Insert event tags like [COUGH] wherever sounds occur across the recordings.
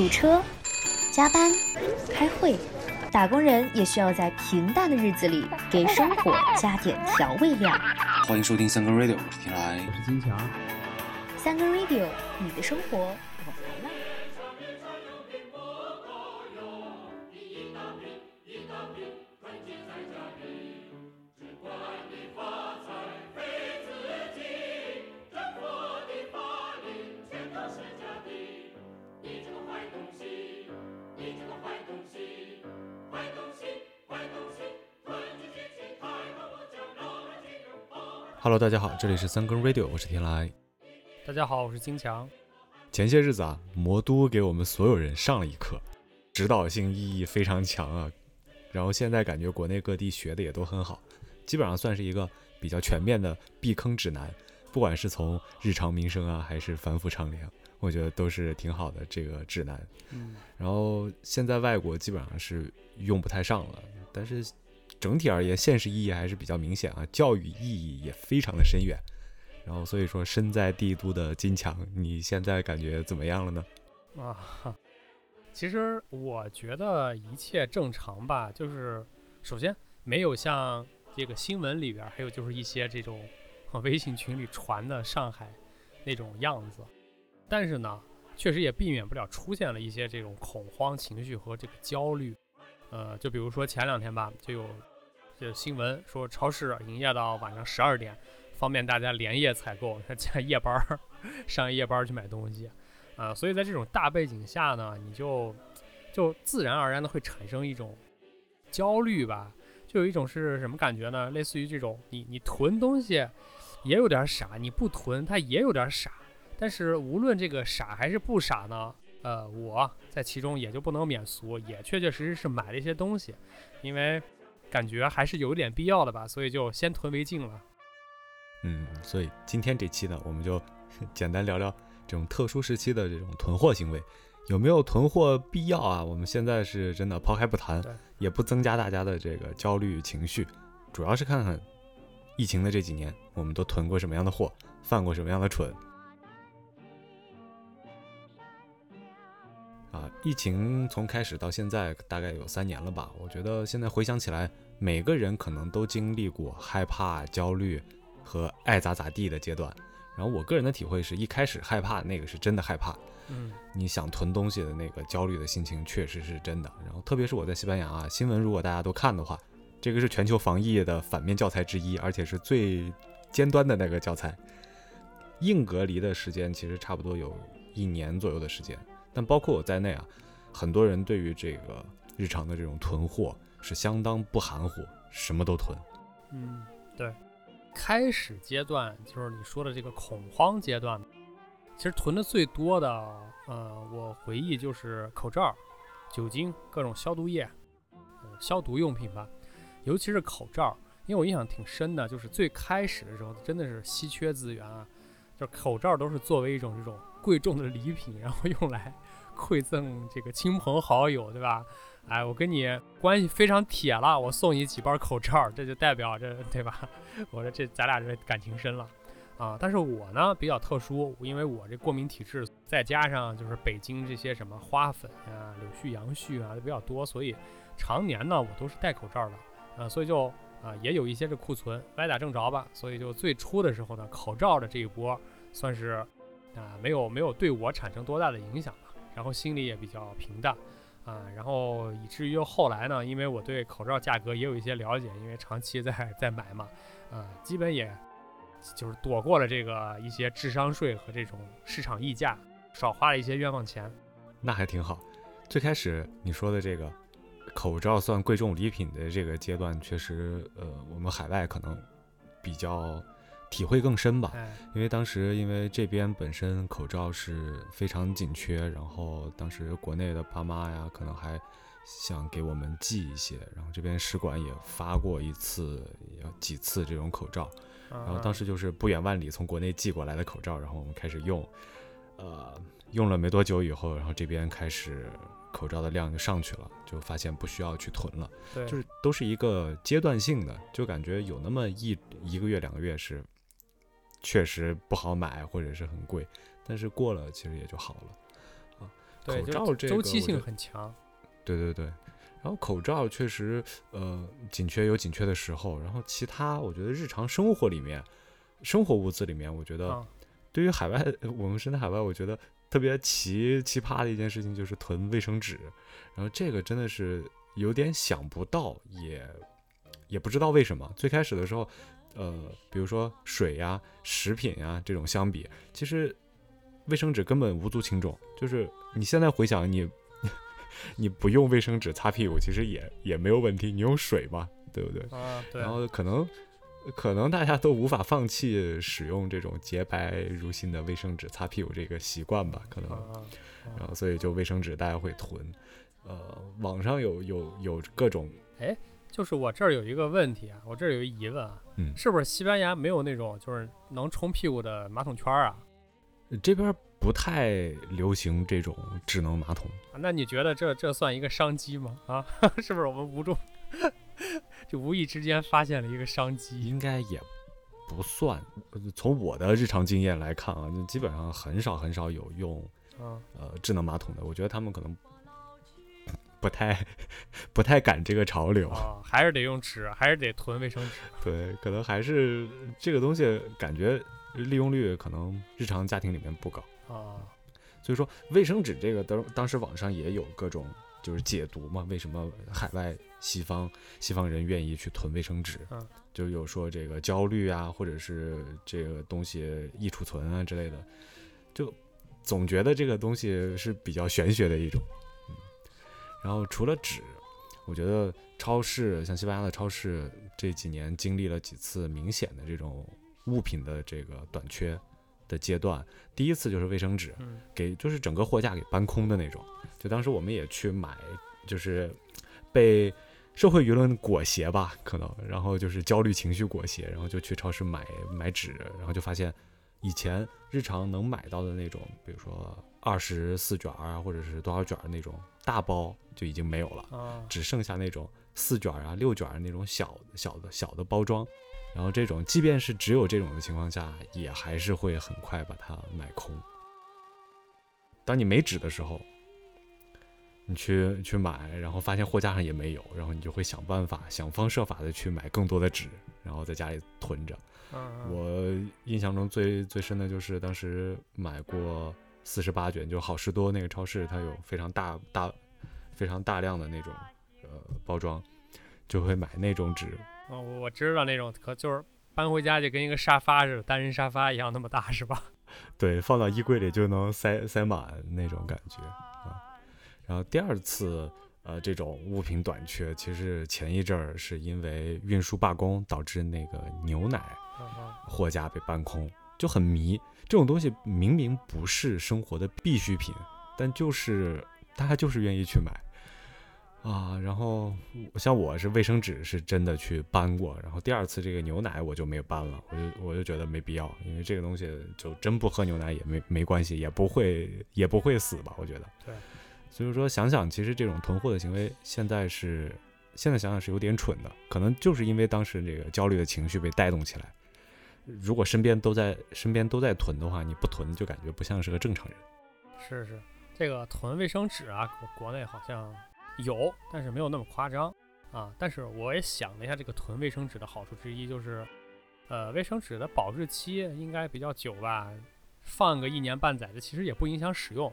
堵车、加班、开会，打工人也需要在平淡的日子里给生活加点调味料。欢迎收听三个 radio，我是天来，我是金强。三个 radio，你的生活 Hello，大家好，这里是三更 radio，我是天来。大家好，我是金强。前些日子啊，魔都给我们所有人上了一课，指导性意义非常强啊。然后现在感觉国内各地学的也都很好，基本上算是一个比较全面的避坑指南。不管是从日常民生啊，还是反腐倡廉，我觉得都是挺好的这个指南。嗯，然后现在外国基本上是用不太上了，但是整体而言，现实意义还是比较明显啊，教育意义也非常的深远。然后所以说，身在帝都的金强，你现在感觉怎么样了呢？啊，[LAUGHS] 其实我觉得一切正常吧，就是首先没有像这个新闻里边，还有就是一些这种微信群里传的上海那种样子，但是呢，确实也避免不了出现了一些这种恐慌情绪和这个焦虑。呃，就比如说前两天吧，就有这新闻说超市营业到晚上十二点。方便大家连夜采购，加夜班儿，上夜班去买东西，啊，所以在这种大背景下呢，你就就自然而然的会产生一种焦虑吧，就有一种是什么感觉呢？类似于这种，你你囤东西也有点傻，你不囤它也有点傻，但是无论这个傻还是不傻呢，呃，我在其中也就不能免俗，也确确实实是买了一些东西，因为感觉还是有点必要的吧，所以就先囤为敬了。嗯，所以今天这期呢，我们就 [LAUGHS] 简单聊聊这种特殊时期的这种囤货行为，有没有囤货必要啊？我们现在是真的抛开不谈，也不增加大家的这个焦虑情绪，主要是看看疫情的这几年，我们都囤过什么样的货，犯过什么样的蠢。啊，疫情从开始到现在大概有三年了吧？我觉得现在回想起来，每个人可能都经历过害怕、焦虑。和爱咋咋地的阶段，然后我个人的体会是一开始害怕那个是真的害怕，嗯，你想囤东西的那个焦虑的心情确实是真的。然后特别是我在西班牙啊，新闻如果大家都看的话，这个是全球防疫的反面教材之一，而且是最尖端的那个教材。硬隔离的时间其实差不多有一年左右的时间，但包括我在内啊，很多人对于这个日常的这种囤货是相当不含糊，什么都囤。嗯，对。开始阶段就是你说的这个恐慌阶段，其实囤的最多的，呃，我回忆就是口罩、酒精、各种消毒液、消毒用品吧，尤其是口罩，因为我印象挺深的，就是最开始的时候真的是稀缺资源啊，就是口罩都是作为一种这种贵重的礼品，[LAUGHS] 然后用来馈赠这个亲朋好友，对吧？哎，我跟你关系非常铁了，我送你几包口罩，这就代表着对吧？[LAUGHS] 我说这咱俩这感情深了啊。但是我呢比较特殊，因为我这过敏体质，再加上就是北京这些什么花粉啊、柳絮、杨絮啊都比较多，所以常年呢我都是戴口罩的啊，所以就啊也有一些这库存，歪打正着吧。所以就最初的时候呢，口罩的这一波算是啊没有没有对我产生多大的影响吧，然后心里也比较平淡。啊，然后以至于后来呢，因为我对口罩价格也有一些了解，因为长期在在买嘛，啊，基本也就是躲过了这个一些智商税和这种市场溢价，少花了一些冤枉钱。那还挺好。最开始你说的这个口罩算贵重礼品的这个阶段，确实，呃，我们海外可能比较。体会更深吧，因为当时因为这边本身口罩是非常紧缺，然后当时国内的爸妈呀，可能还想给我们寄一些，然后这边使馆也发过一次，几次这种口罩，然后当时就是不远万里从国内寄过来的口罩，然后我们开始用，呃，用了没多久以后，然后这边开始口罩的量就上去了，就发现不需要去囤了，就是都是一个阶段性的，就感觉有那么一一个月两个月是。确实不好买，或者是很贵，但是过了其实也就好了，啊。口罩这个周期性很强。对对对，然后口罩确实呃紧缺有紧缺的时候，然后其他我觉得日常生活里面，生活物资里面，我觉得对于海外 [LAUGHS] 我们身在海外，我觉得特别奇奇葩的一件事情就是囤卫生纸，然后这个真的是有点想不到，也也不知道为什么。最开始的时候，呃，比如说水呀、食品呀这种相比，其实卫生纸根本无足轻重。就是你现在回想你。[LAUGHS] 你不用卫生纸擦屁股，其实也也没有问题。你用水嘛，对不对？啊，对。然后可能可能大家都无法放弃使用这种洁白如新的卫生纸擦屁股这个习惯吧？可能，然后所以就卫生纸大家会囤。呃，网上有有有各种。哎，就是我这儿有一个问题啊，我这儿有一疑问啊，嗯，是不是西班牙没有那种就是能冲屁股的马桶圈啊？这边。不太流行这种智能马桶，那你觉得这这算一个商机吗？啊，[LAUGHS] 是不是我们无中 [LAUGHS] 就无意之间发现了一个商机？应该也不算。从我的日常经验来看啊，基本上很少很少有用呃智能马桶的。我觉得他们可能不太不太赶这个潮流，还是得用纸，还是得囤卫生纸。[LAUGHS] 对，可能还是这个东西感觉利用率可能日常家庭里面不高。啊，所以说卫生纸这个当当时网上也有各种就是解读嘛，为什么海外西方西方人愿意去囤卫生纸？嗯，就有说这个焦虑啊，或者是这个东西易储存啊之类的，就总觉得这个东西是比较玄学的一种。嗯，然后除了纸，我觉得超市像西班牙的超市这几年经历了几次明显的这种物品的这个短缺。的阶段，第一次就是卫生纸，给就是整个货架给搬空的那种。就当时我们也去买，就是被社会舆论裹挟吧，可能，然后就是焦虑情绪裹挟，然后就去超市买买纸，然后就发现以前日常能买到的那种，比如说二十四卷啊，或者是多少卷那种大包就已经没有了，只剩下那种四卷啊、六卷那种小小的小的包装。然后这种，即便是只有这种的情况下，也还是会很快把它买空。当你没纸的时候，你去去买，然后发现货架上也没有，然后你就会想办法，想方设法的去买更多的纸，然后在家里囤着。我印象中最最深的就是当时买过四十八卷，就好事多那个超市，它有非常大大、非常大量的那种呃包装，就会买那种纸。哦，我知道那种，可就是搬回家就跟一个沙发似的，单人沙发一样那么大，是吧？[LAUGHS] 对，放到衣柜里就能塞塞满那种感觉啊。然后第二次，呃，这种物品短缺，其实前一阵儿是因为运输罢工导致那个牛奶货架被搬空，就很迷。这种东西明明不是生活的必需品，但就是大家就是愿意去买。啊，然后像我是卫生纸是真的去搬过，然后第二次这个牛奶我就没有搬了，我就我就觉得没必要，因为这个东西就真不喝牛奶也没没关系，也不会也不会死吧，我觉得。对。所以说想想，其实这种囤货的行为现在是现在想想是有点蠢的，可能就是因为当时这个焦虑的情绪被带动起来。如果身边都在身边都在囤的话，你不囤就感觉不像是个正常人。是是，这个囤卫生纸啊，国国内好像。有，但是没有那么夸张啊。但是我也想了一下，这个囤卫生纸的好处之一就是，呃，卫生纸的保质期应该比较久吧，放个一年半载的，其实也不影响使用。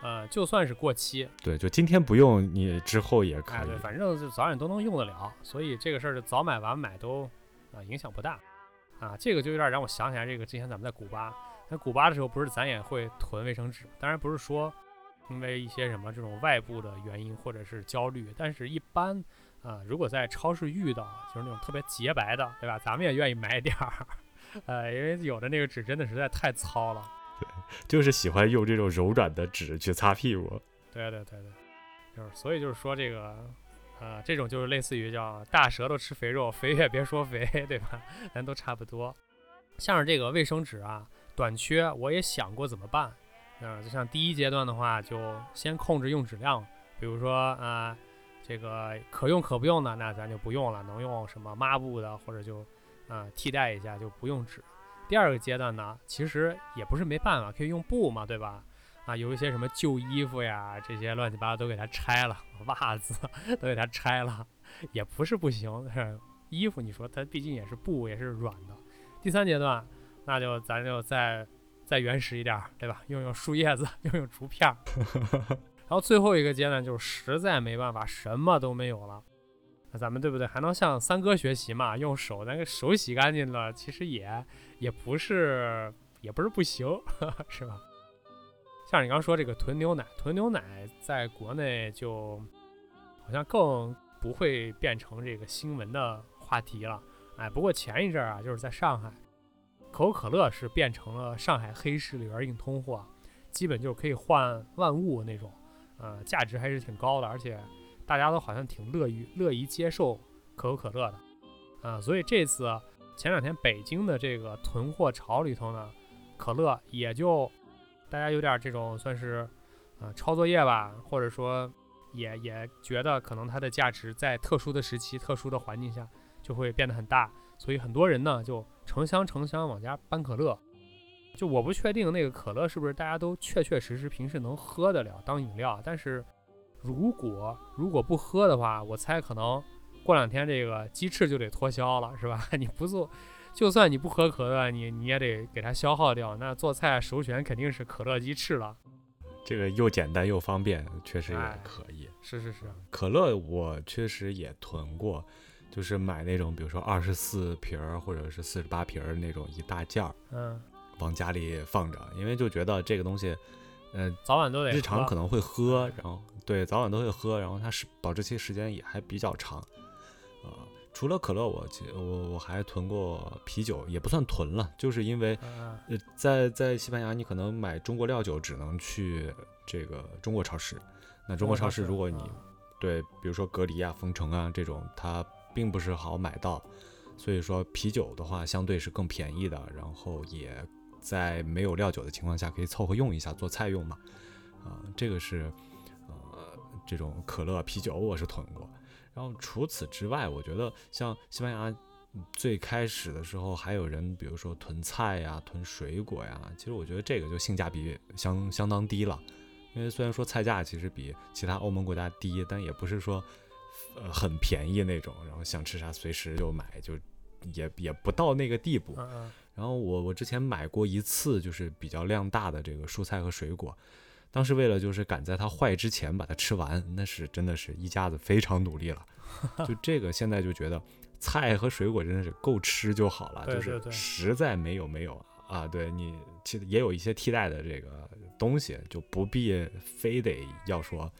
呃，就算是过期，对，就今天不用，你之后也可以，对，反正就早晚都能用得了。所以这个事儿就早买晚买都啊影响不大啊。这个就有点让我想起来，这个之前咱们在古巴，在古巴的时候，不是咱也会囤卫生纸，当然不是说。因为一些什么这种外部的原因或者是焦虑，但是一般啊，如果在超市遇到就是那种特别洁白的，对吧？咱们也愿意买点儿，呃，因为有的那个纸真的实在太糙了。对，就是喜欢用这种柔软的纸去擦屁股。对对对对，就是所以就是说这个，呃，这种就是类似于叫大舌头吃肥肉，肥也别说肥，对吧？咱都差不多。像是这个卫生纸啊短缺，我也想过怎么办。嗯，就像第一阶段的话，就先控制用纸量，比如说啊，这个可用可不用的，那咱就不用了，能用什么抹布的，或者就啊替代一下，就不用纸。第二个阶段呢，其实也不是没办法，可以用布嘛，对吧？啊，有一些什么旧衣服呀，这些乱七八糟都给它拆了，袜子 [LAUGHS] 都给它拆了，也不是不行。是衣服，你说它毕竟也是布，也是软的。第三阶段，那就咱就再再原始一点，对吧？用用树叶子，[LAUGHS] 用用竹片。[LAUGHS] 然后最后一个阶段就是实在没办法，什么都没有了，那咱们对不对？还能向三哥学习嘛？用手那个手洗干净了，其实也也不是也不是不行，是吧？像你刚说这个囤牛奶，囤牛奶在国内就好像更不会变成这个新闻的话题了。哎，不过前一阵儿啊，就是在上海，可口可乐是变成了上海黑市里边硬通货，基本就可以换万物那种，呃，价值还是挺高的，而且大家都好像挺乐于乐于接受可口可乐的，啊，所以这次前两天北京的这个囤货潮里头呢，可乐也就。大家有点这种算是，呃，抄作业吧，或者说，也也觉得可能它的价值在特殊的时期、特殊的环境下就会变得很大，所以很多人呢就成箱成箱往家搬可乐。就我不确定那个可乐是不是大家都确确实实平时能喝得了当饮料，但是如果如果不喝的话，我猜可能过两天这个鸡翅就得脱销了，是吧？[LAUGHS] 你不做。就算你不喝可乐，你你也得给它消耗掉。那做菜首选肯定是可乐鸡翅了。这个又简单又方便，确实也可以。是是是，可乐我确实也囤过，就是买那种，比如说二十四瓶儿或者是四十八瓶儿那种一大件儿，嗯，往家里放着，因为就觉得这个东西，嗯，早晚都得日常可能会喝，然后对，早晚都会喝，然后它是保质期时间也还比较长，啊。除了可乐，我我我还囤过啤酒，也不算囤了，就是因为，呃，在在西班牙，你可能买中国料酒只能去这个中国超市。那中国超市，如果你对，比如说隔离啊、封城啊这种，它并不是好买到，所以说啤酒的话相对是更便宜的，然后也在没有料酒的情况下可以凑合用一下做菜用嘛。啊，这个是呃这种可乐、啤酒我是囤过。然后除此之外，我觉得像西班牙最开始的时候，还有人比如说囤菜呀、囤水果呀，其实我觉得这个就性价比相相当低了。因为虽然说菜价其实比其他欧盟国家低，但也不是说呃很便宜那种。然后想吃啥随时就买，就也也不到那个地步。然后我我之前买过一次，就是比较量大的这个蔬菜和水果。当时为了就是赶在它坏之前把它吃完，那是真的是一家子非常努力了。就这个现在就觉得菜和水果真的是够吃就好了，就是实在没有没有啊，对你其实也有一些替代的这个东西，就不必非得要说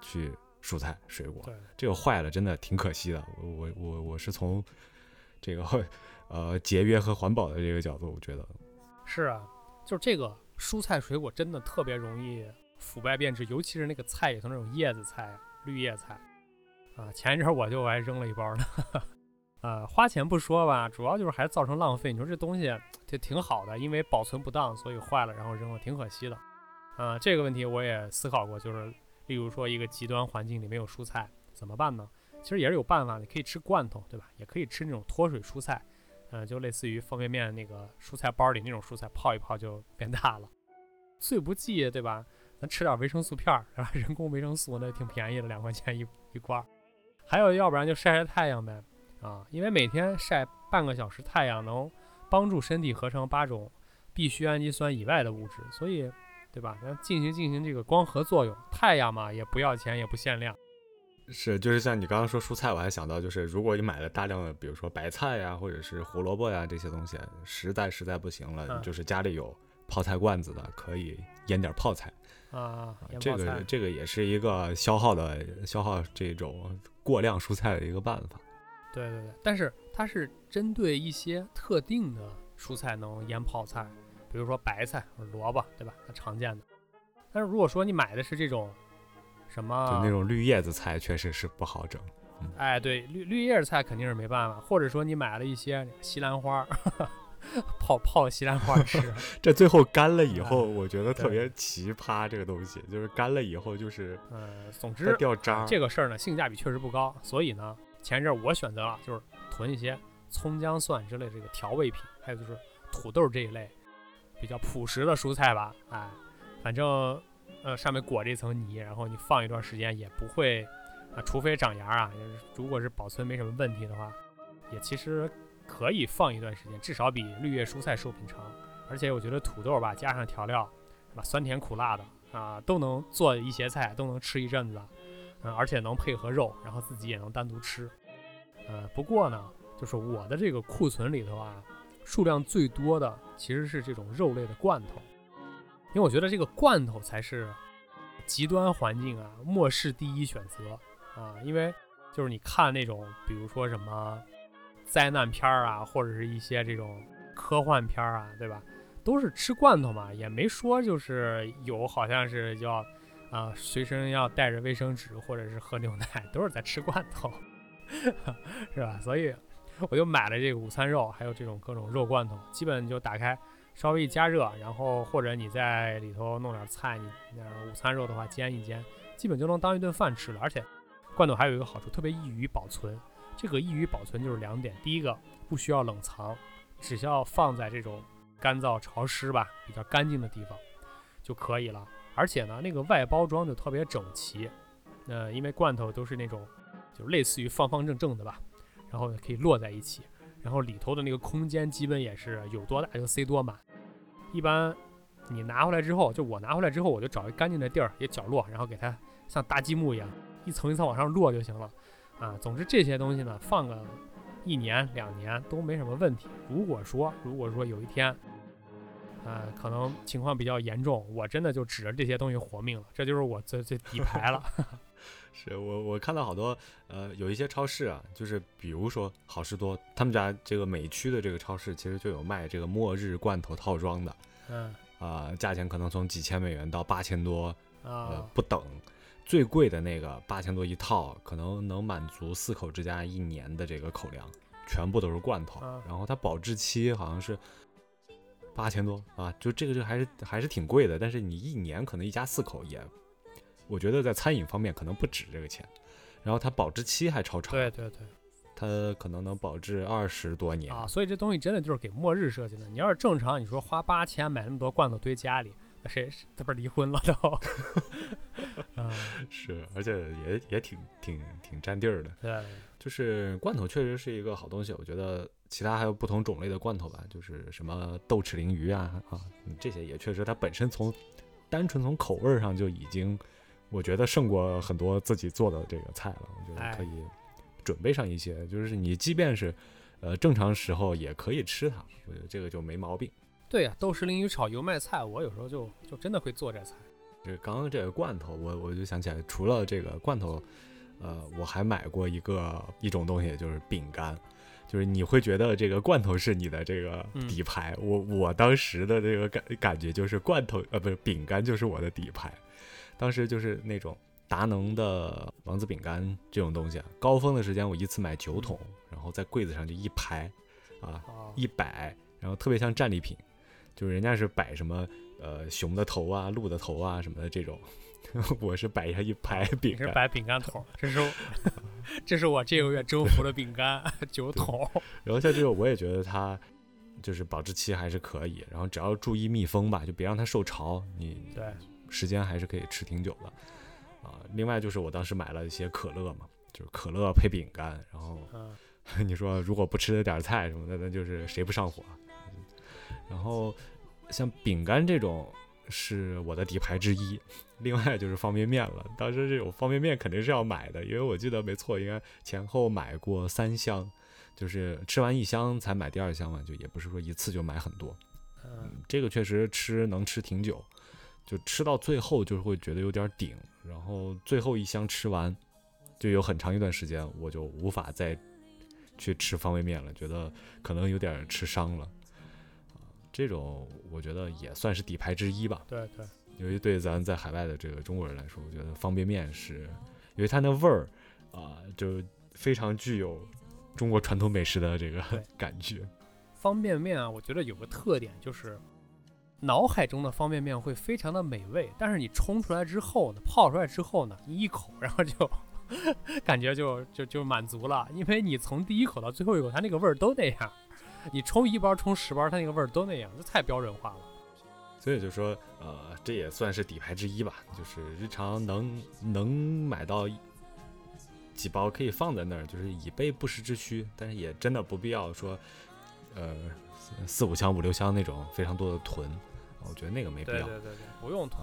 去蔬菜水果。这个坏了真的挺可惜的。我我我我是从这个 [LAUGHS] 呃节约和环保的这个角度，我觉得是啊，就是这个。蔬菜水果真的特别容易腐败变质，尤其是那个菜里头那种叶子菜、绿叶菜啊。前一阵我就还扔了一包呢，[LAUGHS] 呃，花钱不说吧，主要就是还造成浪费。你说这东西就挺好的，因为保存不当，所以坏了然后扔了，挺可惜的。啊，这个问题我也思考过，就是例如说一个极端环境里没有蔬菜怎么办呢？其实也是有办法的，可以吃罐头，对吧？也可以吃那种脱水蔬菜。嗯，就类似于方便面那个蔬菜包里那种蔬菜，泡一泡就变大了。最不济，对吧？咱吃点维生素片儿，是吧？人工维生素那挺便宜的，两块钱一一罐。还有，要不然就晒晒太阳呗，啊，因为每天晒半个小时太阳，能帮助身体合成八种必需氨基酸以外的物质，所以，对吧？咱进行进行这个光合作用，太阳嘛，也不要钱，也不限量。是，就是像你刚刚说蔬菜，我还想到，就是如果你买了大量的，比如说白菜呀，或者是胡萝卜呀这些东西，实在实在不行了，就是家里有泡菜罐子的，可以腌点泡菜啊。这个这个也是一个消耗的消耗这种过量蔬菜的一个办法。对对对，但是它是针对一些特定的蔬菜能腌泡菜，比如说白菜萝卜，对吧？它常见的。但是如果说你买的是这种。什么？就那种绿叶子菜确实是不好整。哎，对，绿绿叶菜肯定是没办法。或者说你买了一些西兰花，泡泡西兰花吃，[LAUGHS] 这最后干了以后，我觉得特别奇葩。这个东西就是干了以后就是，呃，总之掉渣。这个事儿呢，性价比确实不高。所以呢，前一阵我选择了就是囤一些葱姜蒜之类这个调味品，还有就是土豆这一类比较朴实的蔬菜吧。哎，反正。呃上面裹着一层泥，然后你放一段时间也不会啊，除非长芽啊，如果是保存没什么问题的话，也其实可以放一段时间，至少比绿叶蔬菜寿命长。而且我觉得土豆吧，加上调料，是吧？酸甜苦辣的啊，都能做一些菜，都能吃一阵子，嗯，而且能配合肉，然后自己也能单独吃。呃，不过呢，就是我的这个库存里头啊，数量最多的其实是这种肉类的罐头，因为我觉得这个罐头才是极端环境啊，末世第一选择啊，因为就是你看那种，比如说什么灾难片儿啊，或者是一些这种科幻片儿啊，对吧？都是吃罐头嘛，也没说就是有，好像是要啊随身要带着卫生纸或者是喝牛奶，都是在吃罐头，[LAUGHS] 是吧？所以我就买了这个午餐肉，还有这种各种肉罐头，基本就打开稍微一加热，然后或者你在里头弄点菜，你午餐肉的话煎一煎，基本就能当一顿饭吃了。而且罐头还有一个好处，特别易于保存。这个易于保存就是两点，第一个不需要冷藏，只需要放在这种。干燥潮湿吧，比较干净的地方就可以了。而且呢，那个外包装就特别整齐。呃，因为罐头都是那种，就类似于方方正正的吧，然后可以摞在一起。然后里头的那个空间基本也是有多大就塞多满。一般你拿回来之后，就我拿回来之后，我就找一干净的地儿，一角落，然后给它像搭积木一样，一层一层往上摞就行了。啊，总之这些东西呢，放个一年两年都没什么问题。如果说如果说有一天，呃，可能情况比较严重，我真的就指着这些东西活命了，这就是我最最底牌了。[LAUGHS] [LAUGHS] 是我我看到好多呃，有一些超市啊，就是比如说好事多，他们家这个美区的这个超市其实就有卖这个末日罐头套装的，嗯啊，价钱可能从几千美元到八千多呃不等，最贵的那个八千多一套，可能能满足四口之家一年的这个口粮，全部都是罐头，然后它保质期好像是。八千多啊，就这个就还是还是挺贵的，但是你一年可能一家四口也，我觉得在餐饮方面可能不止这个钱，然后它保质期还超长，对对对，它可能能保质二十多年啊，所以这东西真的就是给末日设计的。你要是正常，你说花八千买那么多罐头堆家里，那谁这不是离婚了都？[LAUGHS] 嗯，[LAUGHS] 是，而且也也挺挺挺占地儿的，对，就是罐头确实是一个好东西，我觉得。其他还有不同种类的罐头吧，就是什么豆豉鲮鱼啊啊，这些也确实它本身从单纯从口味上就已经，我觉得胜过很多自己做的这个菜了。我觉得可以准备上一些，就是你即便是呃正常时候也可以吃它，我觉得这个就没毛病。对呀，豆豉鲮鱼炒油麦菜，我有时候就就真的会做这菜。这刚刚这个罐头，我我就想起来，除了这个罐头，呃，我还买过一个一种东西，就是饼干。就是你会觉得这个罐头是你的这个底牌，我我当时的这个感感觉就是罐头呃不是饼干就是我的底牌，当时就是那种达能的王子饼干这种东西，高峰的时间我一次买九桶，然后在柜子上就一排，啊一摆，然后特别像战利品，就是人家是摆什么呃熊的头啊鹿的头啊什么的这种。[LAUGHS] 我是摆下一排饼干，是摆饼干桶，这是 [LAUGHS] 这是我这个月征服的饼干 [LAUGHS] 酒桶。然后像这个，我也觉得它就是保质期还是可以，然后只要注意密封吧，就别让它受潮，你对时间还是可以吃挺久的啊。另外就是我当时买了一些可乐嘛，就是可乐配饼干，然后你说如果不吃点菜什么的，那就是谁不上火？然后像饼干这种。是我的底牌之一，另外就是方便面了。当时这种方便面肯定是要买的，因为我记得没错，应该前后买过三箱，就是吃完一箱才买第二箱嘛，就也不是说一次就买很多。嗯，这个确实吃能吃挺久，就吃到最后就是会觉得有点顶，然后最后一箱吃完，就有很长一段时间我就无法再去吃方便面了，觉得可能有点吃伤了。这种我觉得也算是底牌之一吧。对对，由于对咱在海外的这个中国人来说，我觉得方便面是，因为它那味儿啊，就非常具有中国传统美食的这个 [LAUGHS] 感觉。方便面啊，我觉得有个特点就是，脑海中的方便面会非常的美味，但是你冲出来之后呢，泡出来之后呢，你一口然后就 [LAUGHS] 感觉就就就满足了，因为你从第一口到最后一口，它那个味儿都那样。你冲一包冲十包，它那个味儿都那样，这太标准化了。所以就说，呃，这也算是底牌之一吧。就是日常能能买到几包可以放在那儿，就是以备不时之需。但是也真的不必要说，呃，四五箱、五六箱那种非常多的囤。我觉得那个没必要。对对对对，不用囤。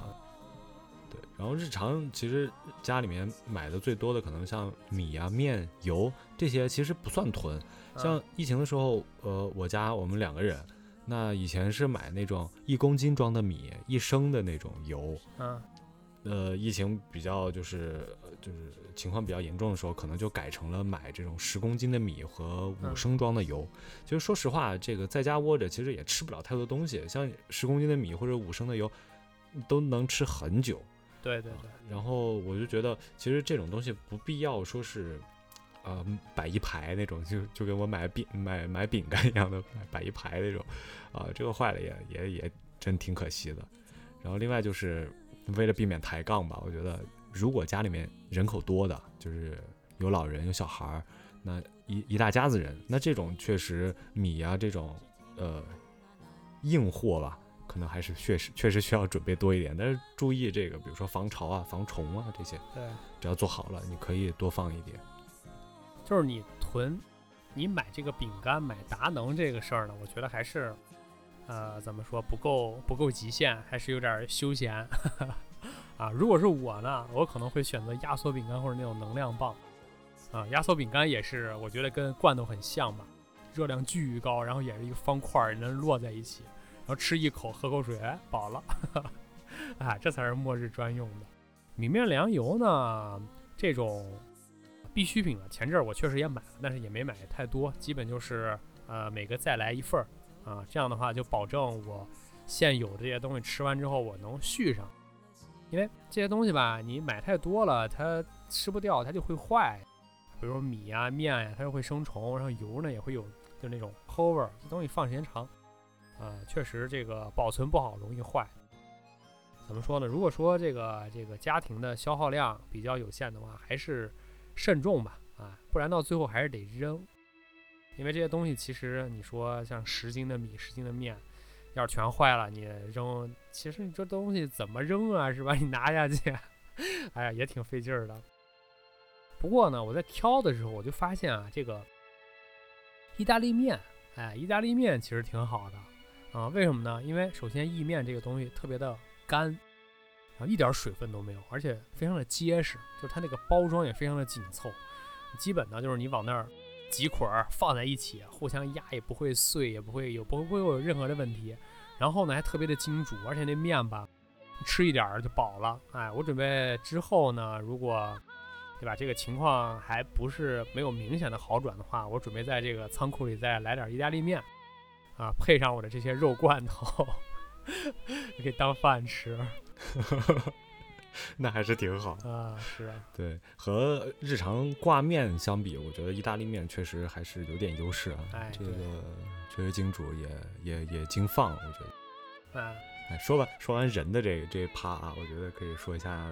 对，然后日常其实家里面买的最多的可能像米啊、面、油这些，其实不算囤。像疫情的时候，呃，我家我们两个人，那以前是买那种一公斤装的米，一升的那种油。嗯。呃，疫情比较就是就是情况比较严重的时候，可能就改成了买这种十公斤的米和五升装的油。其实说实话，这个在家窝着，其实也吃不了太多东西。像十公斤的米或者五升的油，都能吃很久。对对对。然后我就觉得，其实这种东西不必要说是。呃，摆一排那种，就就跟我买饼买买饼干一样的摆一排那种，啊，这个坏了也也也真挺可惜的。然后另外就是为了避免抬杠吧，我觉得如果家里面人口多的，就是有老人有小孩儿，那一一大家子人，那这种确实米啊这种呃硬货吧，可能还是确实确实需要准备多一点。但是注意这个，比如说防潮啊、防虫啊这些，对，只要做好了，你可以多放一点。就是你囤，你买这个饼干买达能这个事儿呢，我觉得还是，呃，怎么说不够不够极限，还是有点休闲 [LAUGHS] 啊。如果是我呢，我可能会选择压缩饼干或者那种能量棒啊。压缩饼干也是，我觉得跟罐头很像吧，热量巨高，然后也是一个方块能摞在一起，然后吃一口喝口水，饱了，啊，[LAUGHS] 这才是末日专用的。米面粮油呢，这种。必需品了，前阵儿我确实也买了，但是也没买太多，基本就是呃每个再来一份儿啊，这样的话就保证我现有这些东西吃完之后我能续上，因为这些东西吧，你买太多了它吃不掉，它就会坏，比如说米呀、面呀，它就会生虫，然后油呢也会有就那种齁味儿，这东西放时间长，啊，确实这个保存不好容易坏。怎么说呢？如果说这个这个家庭的消耗量比较有限的话，还是。慎重吧，啊，不然到最后还是得扔，因为这些东西其实你说像十斤的米、十斤的面，要是全坏了，你扔，其实你这东西怎么扔啊，是吧？你拿下去，[LAUGHS] 哎呀，也挺费劲儿的。不过呢，我在挑的时候，我就发现啊，这个意大利面，哎，意大利面其实挺好的，啊，为什么呢？因为首先意面这个东西特别的干。然后一点水分都没有，而且非常的结实，就是它那个包装也非常的紧凑，基本呢就是你往那儿几捆儿放在一起，互相压也不会碎，也不会有不会有任何的问题。然后呢还特别的精煮，而且那面吧，吃一点儿就饱了。哎，我准备之后呢，如果对吧这个情况还不是没有明显的好转的话，我准备在这个仓库里再来点意大利面，啊，配上我的这些肉罐头，可以当饭吃。[LAUGHS] 那还是挺好啊，是啊，对，和日常挂面相比，我觉得意大利面确实还是有点优势啊。哎，这个确实精煮，也也也精放，我觉得。哎，哎，说吧说完人的这这一趴啊，我觉得可以说一下，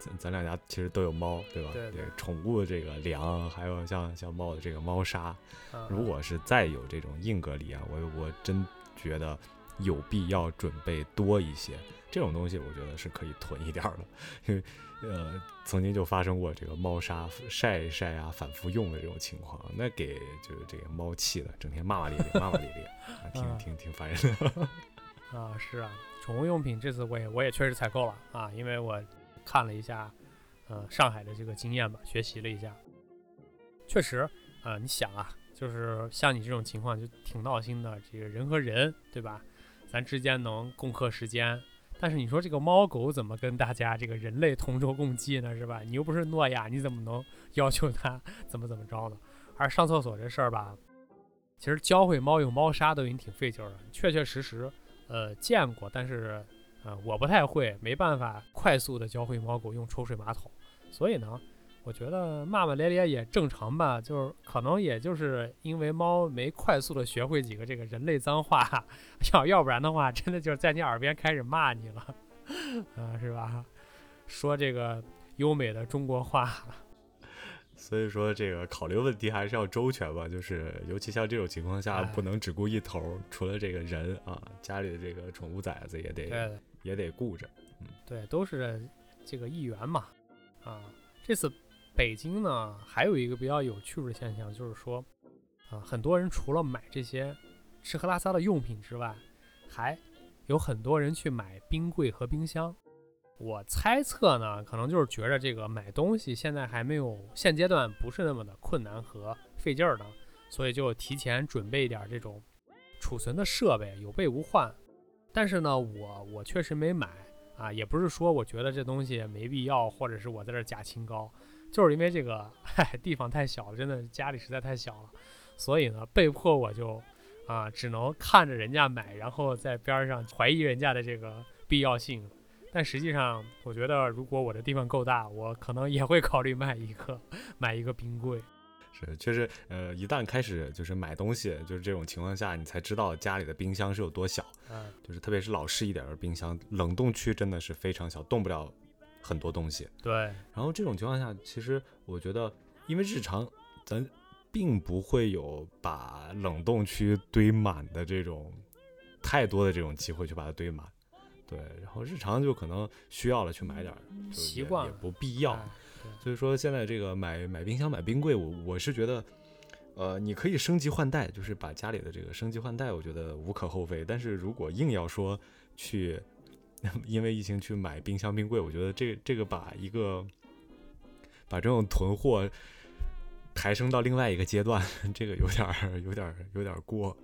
咱咱两家其实都有猫，对吧？对对。宠物的这个粮，还有像像猫的这个猫砂，嗯，如果是再有这种硬隔离啊，我我真觉得有必要准备多一些。这种东西我觉得是可以囤一点的，因为呃曾经就发生过这个猫砂晒一晒啊反复用的这种情况，那给就是这个猫气的，整天骂骂咧咧骂骂咧咧，啊挺挺挺烦人的。[LAUGHS] 啊是啊，宠物用品这次我也我也确实采购了啊，因为我看了一下，呃上海的这个经验吧，学习了一下，确实啊你想啊，就是像你这种情况就挺闹心的，这个人和人对吧，咱之间能共克时艰。但是你说这个猫狗怎么跟大家这个人类同舟共济呢？是吧？你又不是诺亚，你怎么能 [LAUGHS] 要求它怎么怎么着呢？而上厕所这事儿吧，其实教会猫用猫砂都已经挺费劲了。确确实实，呃，见过，但是呃，我不太会，没办法快速的教会猫狗用抽水马桶。所以呢。我觉得骂骂咧咧也正常吧，就是可能也就是因为猫没快速的学会几个这个人类脏话，[LAUGHS] 要要不然的话，真的就是在你耳边开始骂你了，啊，是吧？说这个优美的中国话，[LAUGHS] 所以说这个考虑问题还是要周全吧，就是尤其像这种情况下，不能只顾一头，除了这个人啊，家里的这个宠物崽子也得也得顾着。嗯，对，都是这个一员嘛。啊，这次北京呢，还有一个比较有趣的现象，就是说，啊，很多人除了买这些吃喝拉撒的用品之外，还有很多人去买冰柜和冰箱。我猜测呢，可能就是觉着这个买东西现在还没有现阶段不是那么的困难和费劲儿的，所以就提前准备一点这种储存的设备，有备无患。但是呢，我我确实没买啊，也不是说我觉得这东西没必要，或者是我在这假清高，就是因为这个嗨地方太小了，真的家里实在太小了，所以呢，被迫我就啊只能看着人家买，然后在边上怀疑人家的这个必要性。但实际上，我觉得如果我的地方够大，我可能也会考虑买一个买一个冰柜。是，确实，呃，一旦开始就是买东西，就是这种情况下，你才知道家里的冰箱是有多小。嗯，就是特别是老式一点的冰箱，冷冻区真的是非常小，动不了很多东西。对。然后这种情况下，其实我觉得，因为日常咱并不会有把冷冻区堆满的这种太多的这种机会去把它堆满。对，然后日常就可能需要了去买点儿，习惯也不必要。所以说现在这个买买冰箱买冰柜，我我是觉得，呃，你可以升级换代，就是把家里的这个升级换代，我觉得无可厚非。但是如果硬要说去 [LAUGHS] 因为疫情去买冰箱冰柜，我觉得这这个把一个把这种囤货抬升到另外一个阶段，[LAUGHS] 这个有点儿有点儿有点儿过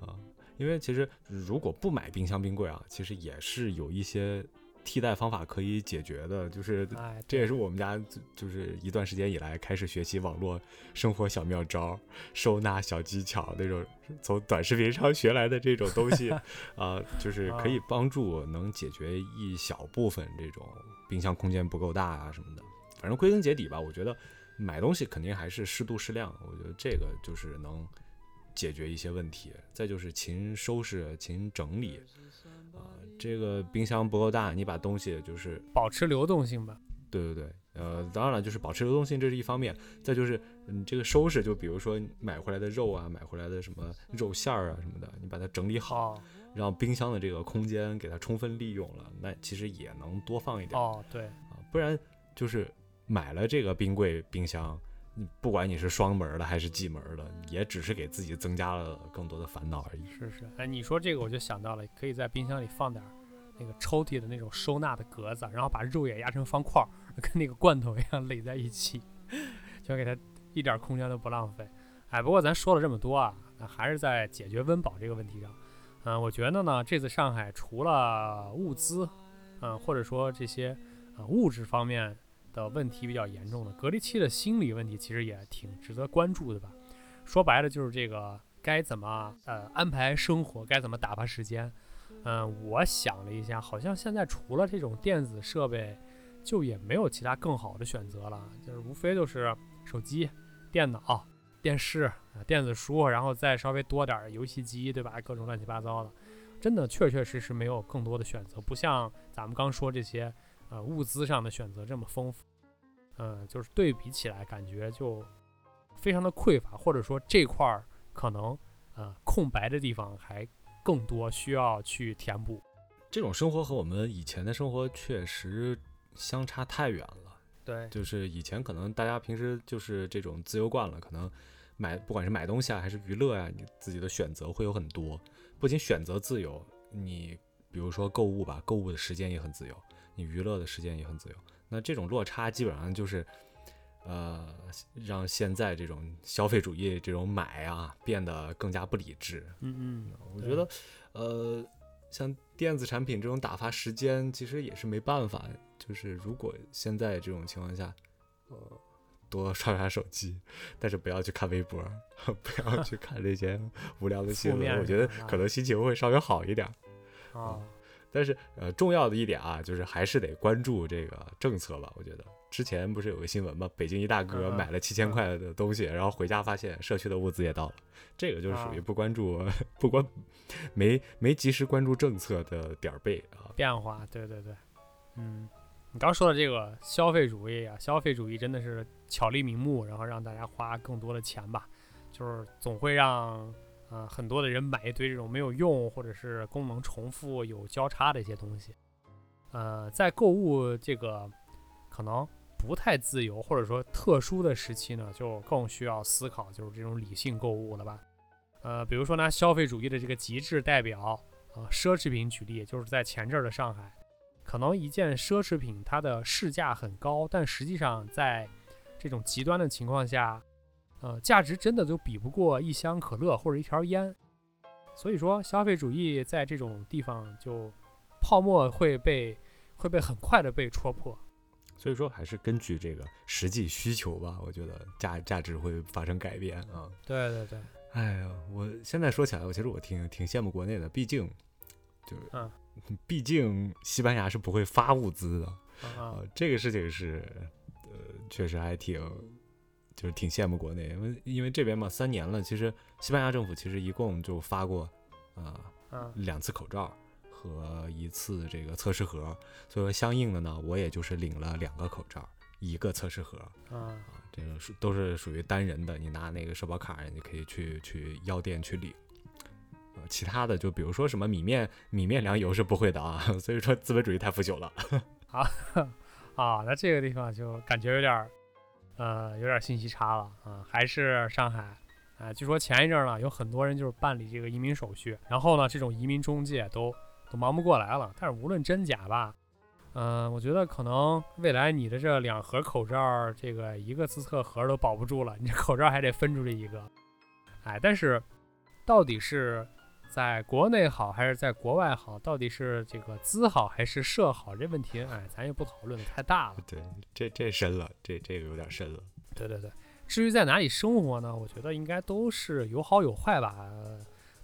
啊。因为其实如果不买冰箱冰柜啊，其实也是有一些替代方法可以解决的。就是这也是我们家就是一段时间以来开始学习网络生活小妙招、收纳小技巧那种，从短视频上学来的这种东西 [LAUGHS] 啊，就是可以帮助能解决一小部分这种冰箱空间不够大啊什么的。反正归根结底吧，我觉得买东西肯定还是适度适量。我觉得这个就是能。解决一些问题，再就是勤收拾、勤整理，啊，这个冰箱不够大，你把东西就是保持流动性吧。对对对，呃，当然了，就是保持流动性，这是一方面。再就是，你这个收拾，就比如说买回来的肉啊，买回来的什么肉馅儿啊什么的，你把它整理好，让冰箱的这个空间给它充分利用了，那其实也能多放一点。哦，对，啊，不然就是买了这个冰柜、冰箱。不管你是双门的还是几门的，也只是给自己增加了更多的烦恼而已。是是，哎，你说这个我就想到了，可以在冰箱里放点那个抽屉的那种收纳的格子，然后把肉也压成方块，跟那个罐头一样垒在一起，就给它一点空间都不浪费。哎，不过咱说了这么多啊，还是在解决温饱这个问题上。嗯，我觉得呢，这次上海除了物资，嗯，或者说这些啊物质方面。的问题比较严重的隔离期的心理问题，其实也挺值得关注的吧。说白了就是这个该怎么呃安排生活，该怎么打发时间。嗯，我想了一下，好像现在除了这种电子设备，就也没有其他更好的选择了，就是无非就是手机、电脑、电视、电子书，然后再稍微多点游戏机，对吧？各种乱七八糟的，真的确确实实没有更多的选择，不像咱们刚说这些。呃，物资上的选择这么丰富，嗯，就是对比起来感觉就非常的匮乏，或者说这块儿可能呃空白的地方还更多，需要去填补。这种生活和我们以前的生活确实相差太远了。对，就是以前可能大家平时就是这种自由惯了，可能买不管是买东西啊还是娱乐啊，你自己的选择会有很多。不仅选择自由，你比如说购物吧，购物的时间也很自由。你娱乐的时间也很自由，那这种落差基本上就是，呃，让现在这种消费主义这种买啊变得更加不理智。嗯嗯，我觉得，呃，像电子产品这种打发时间，其实也是没办法。就是如果现在这种情况下，呃，多刷刷手机，但是不要去看微博，[LAUGHS] 不要去看那些无聊的新闻，[LAUGHS] 我觉得可能心情会稍微好一点。啊。但是，呃，重要的一点啊，就是还是得关注这个政策吧。我觉得之前不是有个新闻吗？北京一大哥买了七千块的东西，然后回家发现社区的物资也到了，这个就是属于不关注、不关、没没及时关注政策的点儿背啊。变化，对对对，嗯，你刚说的这个消费主义啊，消费主义真的是巧立名目，然后让大家花更多的钱吧，就是总会让呃很多的人买一堆这种没有用或者是功能重复有交叉的一些东西。呃，在购物这个可能不太自由或者说特殊的时期呢，就更需要思考就是这种理性购物了吧。呃，比如说拿消费主义的这个极致代表啊，奢侈品举例，就是在前阵儿的上海，可能一件奢侈品它的市价很高，但实际上在这种极端的情况下，呃，价值真的就比不过一箱可乐或者一条烟。所以说，消费主义在这种地方就泡沫会被会被很快的被戳破。所以说，还是根据这个实际需求吧，我觉得价价值会发生改变啊。对对对。哎呀，我现在说起来，我其实我挺挺羡慕国内的，毕竟就是，嗯，毕竟西班牙是不会发物资的啊，这个事情是，呃，确实还挺，就是挺羡慕国内，因为因为这边嘛，三年了，其实西班牙政府其实一共就发过啊两次口罩和一次这个测试盒，所以说相应的呢，我也就是领了两个口罩，一个测试盒啊。这个是都是属于单人的，你拿那个社保卡，你可以去去药店去领。呃，其他的就比如说什么米面、米面粮油是不会的啊。[LAUGHS] 所以说资本主义太腐朽了。[LAUGHS] 好 [LAUGHS] 啊，那这个地方就感觉有点呃有点信息差了啊。还是上海啊，据说前一阵呢有很多人就是办理这个移民手续，然后呢这种移民中介都都忙不过来了。但是无论真假吧。嗯，我觉得可能未来你的这两盒口罩，这个一个自测盒都保不住了，你这口罩还得分出去一个。哎，但是到底是在国内好还是在国外好？到底是这个资好还是社好？这问题，哎，咱也不讨论的太大了。对，这这深了，这这个有点深了。对对对，至于在哪里生活呢？我觉得应该都是有好有坏吧，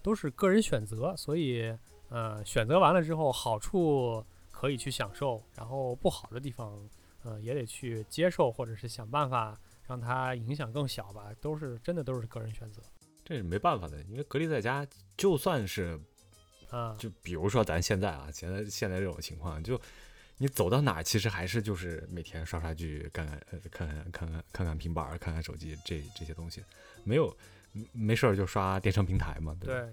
都是个人选择。所以，呃，选择完了之后，好处。可以去享受，然后不好的地方，呃，也得去接受，或者是想办法让它影响更小吧。都是真的，都是个人选择。这是没办法的，因为隔离在家，就算是，啊，就比如说咱现在啊，现在现在这种情况，就你走到哪，其实还是就是每天刷刷剧，看看呃看看看看看看平板，看看手机，这这些东西，没有没事儿就刷电商平台嘛，对。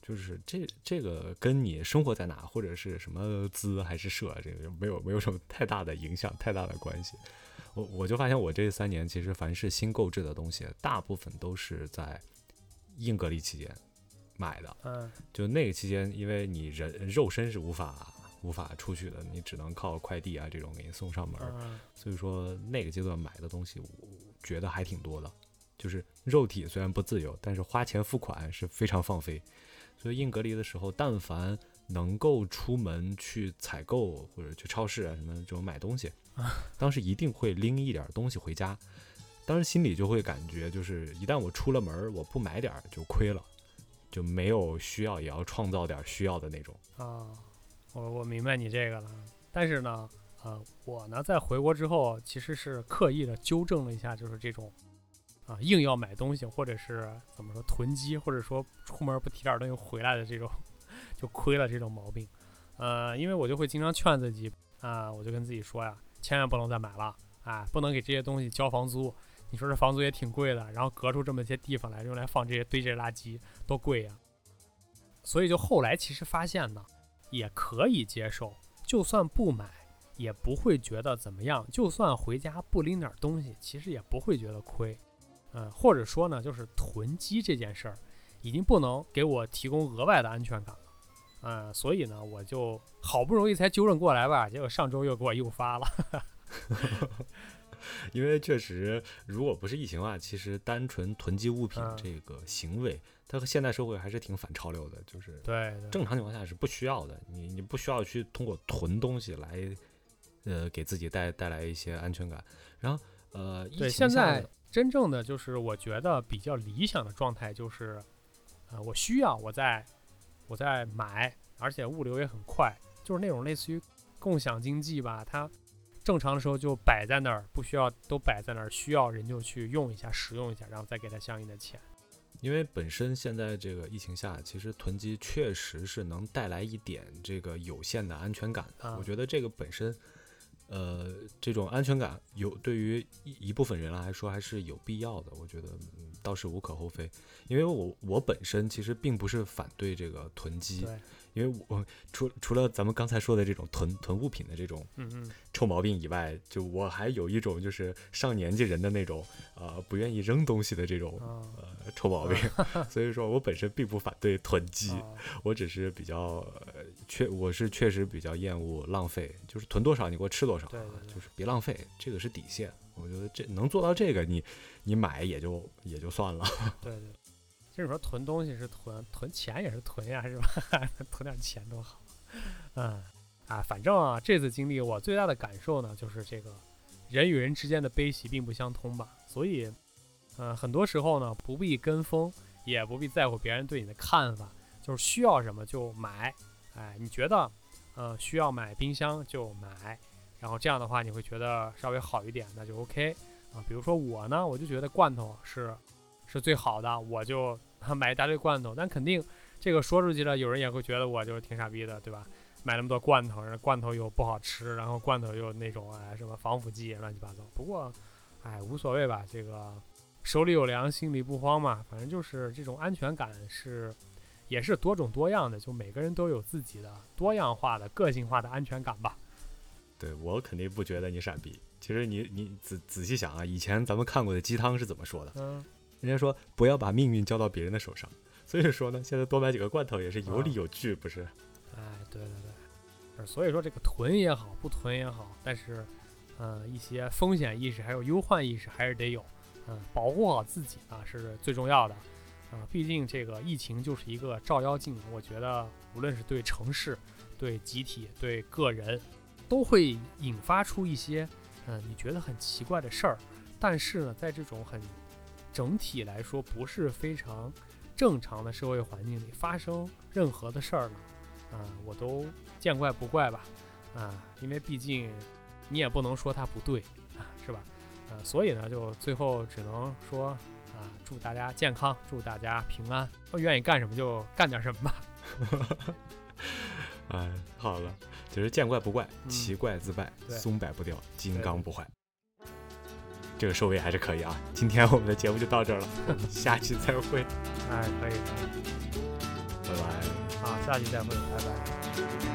就是这这个跟你生活在哪或者是什么资还是社，这个没有没有什么太大的影响，太大的关系。我我就发现我这三年其实凡是新购置的东西，大部分都是在硬隔离期间买的。嗯，就那个期间，因为你人肉身是无法无法出去的，你只能靠快递啊这种给你送上门。所以说那个阶段买的东西，我觉得还挺多的。就是肉体虽然不自由，但是花钱付款是非常放飞。所以硬隔离的时候，但凡能够出门去采购或者去超市啊什么这种买东西，[LAUGHS] 当时一定会拎一点东西回家。当时心里就会感觉，就是一旦我出了门，我不买点就亏了，就没有需要也要创造点需要的那种。啊，我我明白你这个了。但是呢，呃，我呢在回国之后，其实是刻意的纠正了一下，就是这种。啊，硬要买东西，或者是怎么说囤积，或者说出门不提点东西回来的这种，[LAUGHS] 就亏了这种毛病。呃，因为我就会经常劝自己啊，我就跟自己说呀，千万不能再买了，啊，不能给这些东西交房租。你说这房租也挺贵的，然后隔出这么些地方来用来放这些堆这些垃圾，多贵呀。所以就后来其实发现呢，也可以接受，就算不买也不会觉得怎么样，就算回家不拎点东西，其实也不会觉得亏。嗯，或者说呢，就是囤积这件事儿，已经不能给我提供额外的安全感了。嗯，所以呢，我就好不容易才纠正过来吧，结果上周又给我诱发了。[LAUGHS] 因为确实，如果不是疫情啊，其实单纯囤积物品这个行为，它和现代社会还是挺反潮流的。就是对正常情况下是不需要的，你你不需要去通过囤东西来，呃，给自己带带来一些安全感。然后，呃，对现在。真正的就是我觉得比较理想的状态就是，呃，我需要我在，我在买，而且物流也很快，就是那种类似于共享经济吧。它正常的时候就摆在那儿，不需要都摆在那儿，需要人就去用一下、使用一下，然后再给他相应的钱。因为本身现在这个疫情下，其实囤积确实是能带来一点这个有限的安全感的。我觉得这个本身。呃，这种安全感有对于一一部分人来说还是有必要的，我觉得倒是无可厚非。因为我我本身其实并不是反对这个囤积。因为我除除了咱们刚才说的这种囤囤物品的这种臭毛病以外，就我还有一种就是上年纪人的那种呃不愿意扔东西的这种呃臭毛病，[LAUGHS] 所以说我本身并不反对囤积，我只是比较确我是确实比较厌恶浪费，就是囤多少你给我吃多少，就是别浪费，这个是底线。我觉得这能做到这个，你你买也就也就算了。对 [LAUGHS] 对。其实说囤东西是囤，囤钱也是囤呀，是吧？[LAUGHS] 囤点钱多好。嗯，啊，反正啊，这次经历我最大的感受呢，就是这个人与人之间的悲喜并不相通吧。所以，嗯，很多时候呢，不必跟风，也不必在乎别人对你的看法，就是需要什么就买。哎，你觉得，呃，需要买冰箱就买，然后这样的话你会觉得稍微好一点，那就 OK 啊。比如说我呢，我就觉得罐头是是最好的，我就。[LAUGHS] 买一大堆罐头，但肯定这个说出去了，有人也会觉得我就是挺傻逼的，对吧？买那么多罐头，罐头又不好吃，然后罐头又那种哎什么防腐剂乱七八糟。不过，哎无所谓吧，这个手里有粮，心里不慌嘛。反正就是这种安全感是也是多种多样的，就每个人都有自己的多样化的个性化的安全感吧。对我肯定不觉得你傻逼。其实你你仔仔细想啊，以前咱们看过的鸡汤是怎么说的？嗯。人家说不要把命运交到别人的手上，所以说呢，现在多买几个罐头也是有理有据，不是？哎，对对对，所以说这个囤也好，不囤也好，但是，嗯，一些风险意识还有忧患意识还是得有，嗯，保护好自己啊是最重要的，啊，毕竟这个疫情就是一个照妖镜，我觉得无论是对城市、对集体、对个人，都会引发出一些，嗯，你觉得很奇怪的事儿，但是呢，在这种很整体来说不是非常正常的社会环境里发生任何的事儿呢，啊，我都见怪不怪吧，啊，因为毕竟你也不能说它不对，啊，[LAUGHS] 是吧？呃，所以呢，就最后只能说啊，祝大家健康，祝大家平安，愿意干什么就干点什么吧。[LAUGHS] 哎，好了，就是见怪不怪，奇怪自败，松柏不掉，金刚不坏。这个收尾还是可以啊！今天我们的节目就到这儿了，下期再会。哎，可以，拜拜。好，下期再会，拜拜。